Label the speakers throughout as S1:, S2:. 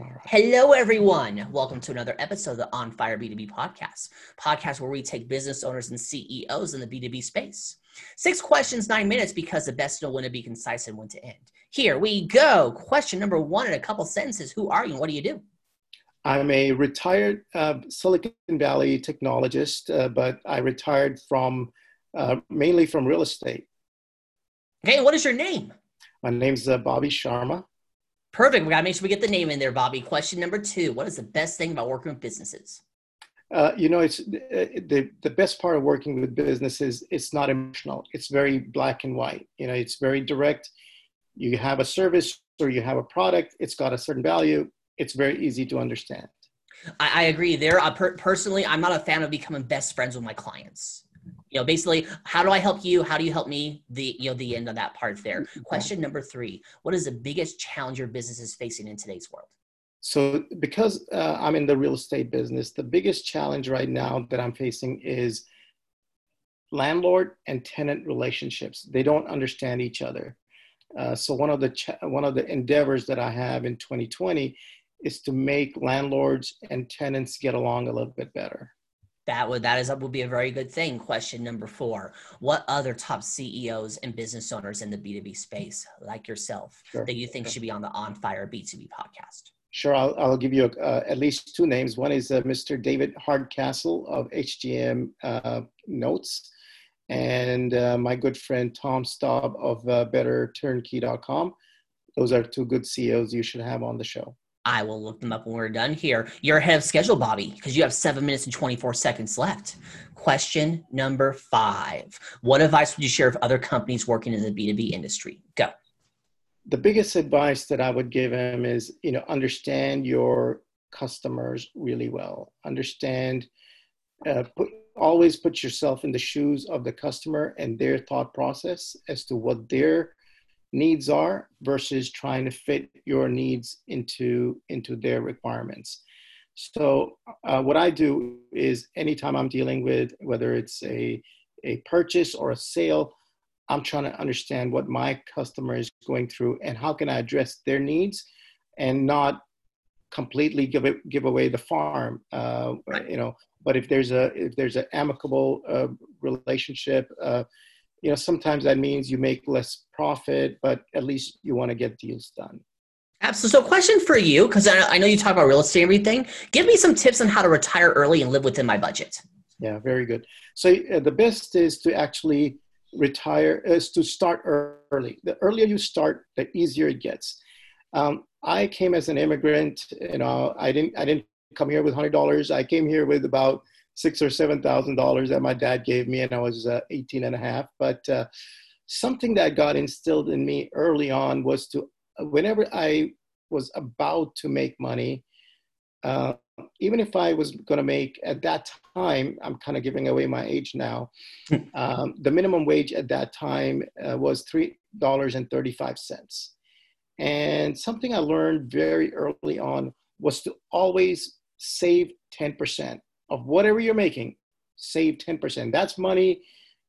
S1: Right.
S2: Hello, everyone. Welcome to another episode of the On Fire B2B podcast, podcast where we take business owners and CEOs in the B2B space. Six questions, nine minutes, because the best know when to be concise and when to end. Here we go. Question number one in a couple sentences Who are you and what do you do?
S1: I'm a retired uh, Silicon Valley technologist, uh, but I retired from uh, mainly from real estate.
S2: Okay, what is your name?
S1: My name's uh, Bobby Sharma.
S2: Perfect. We got to make sure we get the name in there, Bobby. Question number two What is the best thing about working with businesses?
S1: Uh, you know, it's uh, the the best part of working with businesses. It's not emotional. It's very black and white. You know, it's very direct. You have a service or you have a product. It's got a certain value. It's very easy to understand.
S2: I, I agree. There, per- personally, I'm not a fan of becoming best friends with my clients you know basically how do i help you? How do you help me? The you know the end of that part there. Question number three what is the biggest challenge your business is facing in today's world?
S1: So because uh, i'm in the real estate business the biggest challenge right now that i'm facing is landlord and tenant relationships. They don't understand each other. Uh, so one of the ch- one of the endeavors that i have in 2020 is to make landlords and tenants get along a little bit better
S2: that would that is would be a very good thing. Question number four: What other top CEOs and business owners in the B two B space, like yourself, sure. that you think sure. should be on the On Fire B two B podcast?
S1: Sure, I'll, I'll give you uh, at least two names. One is uh, Mr. David Hardcastle of HGM uh, Notes, and uh, my good friend Tom Staub of uh, BetterTurnkey.com. Those are two good CEOs you should have on the show.
S2: I will look them up when we're done here. You're ahead of schedule, Bobby, because you have seven minutes and 24 seconds left. Question number five What advice would you share with other companies working in the B2B industry? Go.
S1: The biggest advice that I would give him is, you know, understand your customers really well. Understand, uh, put, always put yourself in the shoes of the customer and their thought process as to what their needs are versus trying to fit your needs into into their requirements. So uh, what i do is anytime i'm dealing with whether it's a a purchase or a sale i'm trying to understand what my customer is going through and how can i address their needs and not completely give it, give away the farm uh, you know. But if there's a if there's an amicable uh, relationship uh, you know sometimes that means you make less profit but at least you want to get deals done.
S2: Absolutely so question for you because I, I, know you talk about real estate and everything. Give me some tips on how to retire early and live within my budget.
S1: Yeah very good. So uh, the best is to actually retire is to start early. The earlier you start the easier it gets. Um, i came as an immigrant you know i didn't i didn't come here with $100 i came here with about six or seven thousand dollars that my dad gave me and i was uh, 18 and a half. But uh, something that got instilled in me early on was to whenever i was about to make money uh, even if i was going to make at that time i'm kind of giving away my age now um, the minimum wage at that time uh, was three dollars and 35 cents. And something i learned very early on was to always save 10% of whatever you're making, save 10%. That's money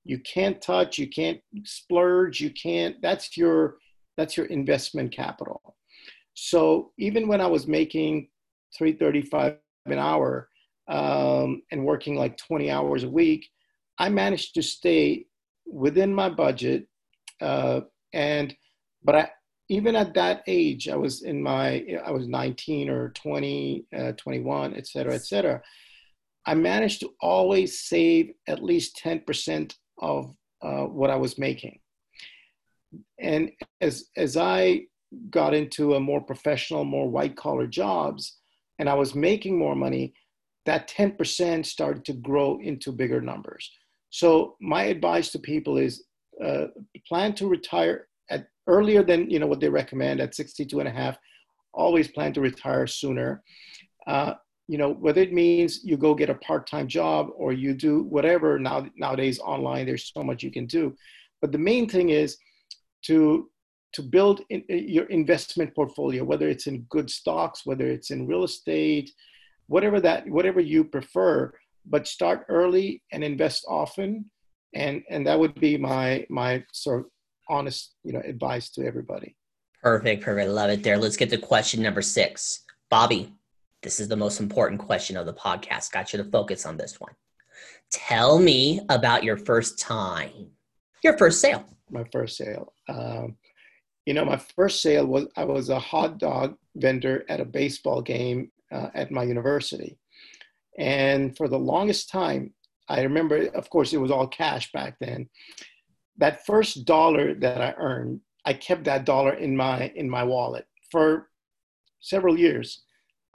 S1: you can't touch, you can't splurge, you can't, that's your, that's your investment capital. So even when I was making 335 an hour um, and working like 20 hours a week, I managed to stay within my budget. Uh, and, but I, even at that age, I was in my, I was 19 or 20, uh, 21, et cetera, et cetera. I managed to always save at least 10% of uh, what I was making. And as, as I got into a more professional, more white collar jobs, and I was making more money, that 10% started to grow into bigger numbers. So my advice to people is uh, plan to retire at earlier than you know what they recommend at 62 and a half. Always plan to retire sooner. Uh, you know whether it means you go get a part-time job or you do whatever now nowadays online there's so much you can do. But the main thing is to to build in, uh, your investment portfolio whether it's in good stocks whether it's in real estate whatever that whatever you prefer but start early and invest often. And and that would be my my sort of honest you know advice to everybody.
S2: Perfect perfect. Love it there. Let's get to question number six. Bobby, this is the most important question of the podcast. Got you to focus on this one. Tell me about your first time, your first sale.
S1: My first sale. Um, you know, my first sale was I was a hot dog vendor at a baseball game uh, at my university. And for the longest time, I remember, of course, it was all cash back then. That first dollar that I earned, I kept that dollar in my in my wallet for several years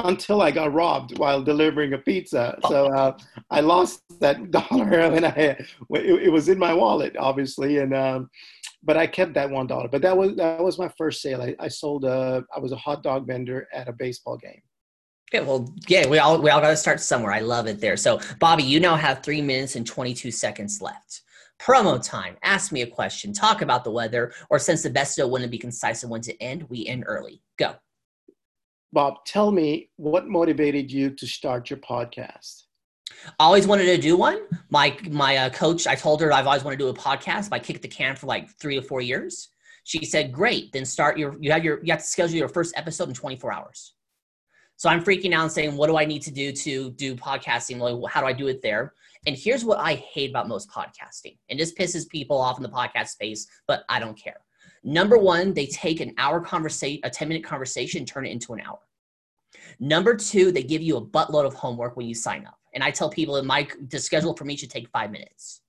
S1: until I got robbed while delivering a pizza. So uh, I lost that dollar and I it, it, was in my wallet, obviously, and um, but I kept that one dollar. But that was that was my first sale. I, I sold a I was a hot dog vendor at a baseball game.
S2: Okay, well, yeah, we all we all got to start somewhere. I love it there. So, Bobby, you now have three minutes and twenty two seconds left. Promo time. Ask me a question. Talk about the weather, or since the best wouldn't be concise and when to end, we end early. Go.
S1: Bob, tell me what motivated you to start your podcast.
S2: I always wanted to do one. My my uh, coach, I told her I've always wanted to do a podcast. But I kicked the can for like three or four years. She said, "Great, then start your you have your you have to schedule your first episode in 24 hours." So I'm freaking out and saying, what do I need to do to do podcasting? Like, how do I do it there? And here's what I hate about most podcasting. And this pisses people off in the podcast space, but I don't care. Number one, they take an hour conversation, a 10 minute conversation, turn it into an hour. Number two, they give you a buttload of homework when you sign up. And I tell people that my the schedule for me should take five minutes.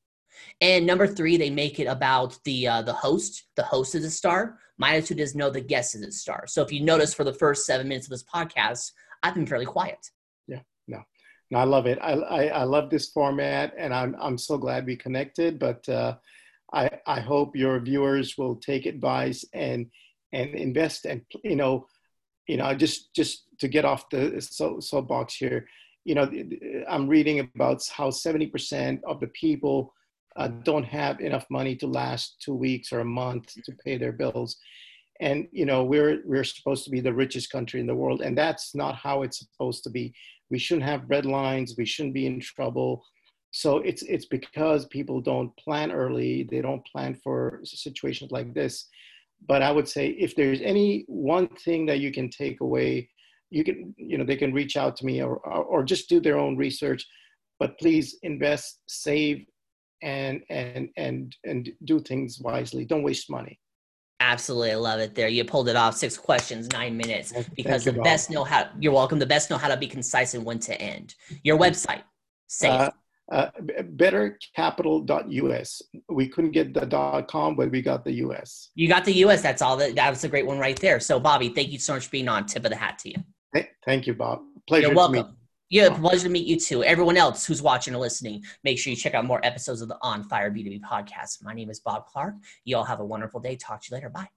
S2: And number three, they make it about the uh, the host. The host is a star. My attitude is no, the guest is a star. So if you notice for the first seven minutes of this podcast, I've been fairly quiet.
S1: Yeah, no, no, I love it. I, I, I love this format, and I'm I'm so glad we connected. But uh, I I hope your viewers will take advice and and invest and you know you know just just to get off the soapbox here. You know, I'm reading about how 70% of the people uh, don't have enough money to last two weeks or a month to pay their bills. And you know we're we're supposed to be the richest country in the world and that's not how it's supposed to be. We shouldn't have red lines. We shouldn't be in trouble so it's it's because people don't plan early they don't plan for situations like this but i would say if there's any one thing that you can take away you can you know they can reach out to me or or, just do their own research but please invest save and and and and do things wisely. Don't waste money.
S2: Absolutely, I love it. There, you pulled it off. Six questions, nine minutes. Because the best know how. You're welcome. The best know how to be concise and when to end. Your website. Say. Uh,
S1: uh, bettercapital.us. We couldn't get the .com, but we got the US.
S2: You got the US. That's all. That that was a great one right there. So, Bobby, thank you so much for being on. Tip of the hat to you.
S1: Hey, thank you, Bob. Pleasure
S2: You're welcome. Yeah, pleasure to meet you too. Everyone else who's watching or listening, make sure you check out more episodes of the On Fire B2B podcast. My name is Bob Clark. You all have a wonderful day. Talk to you later. Bye.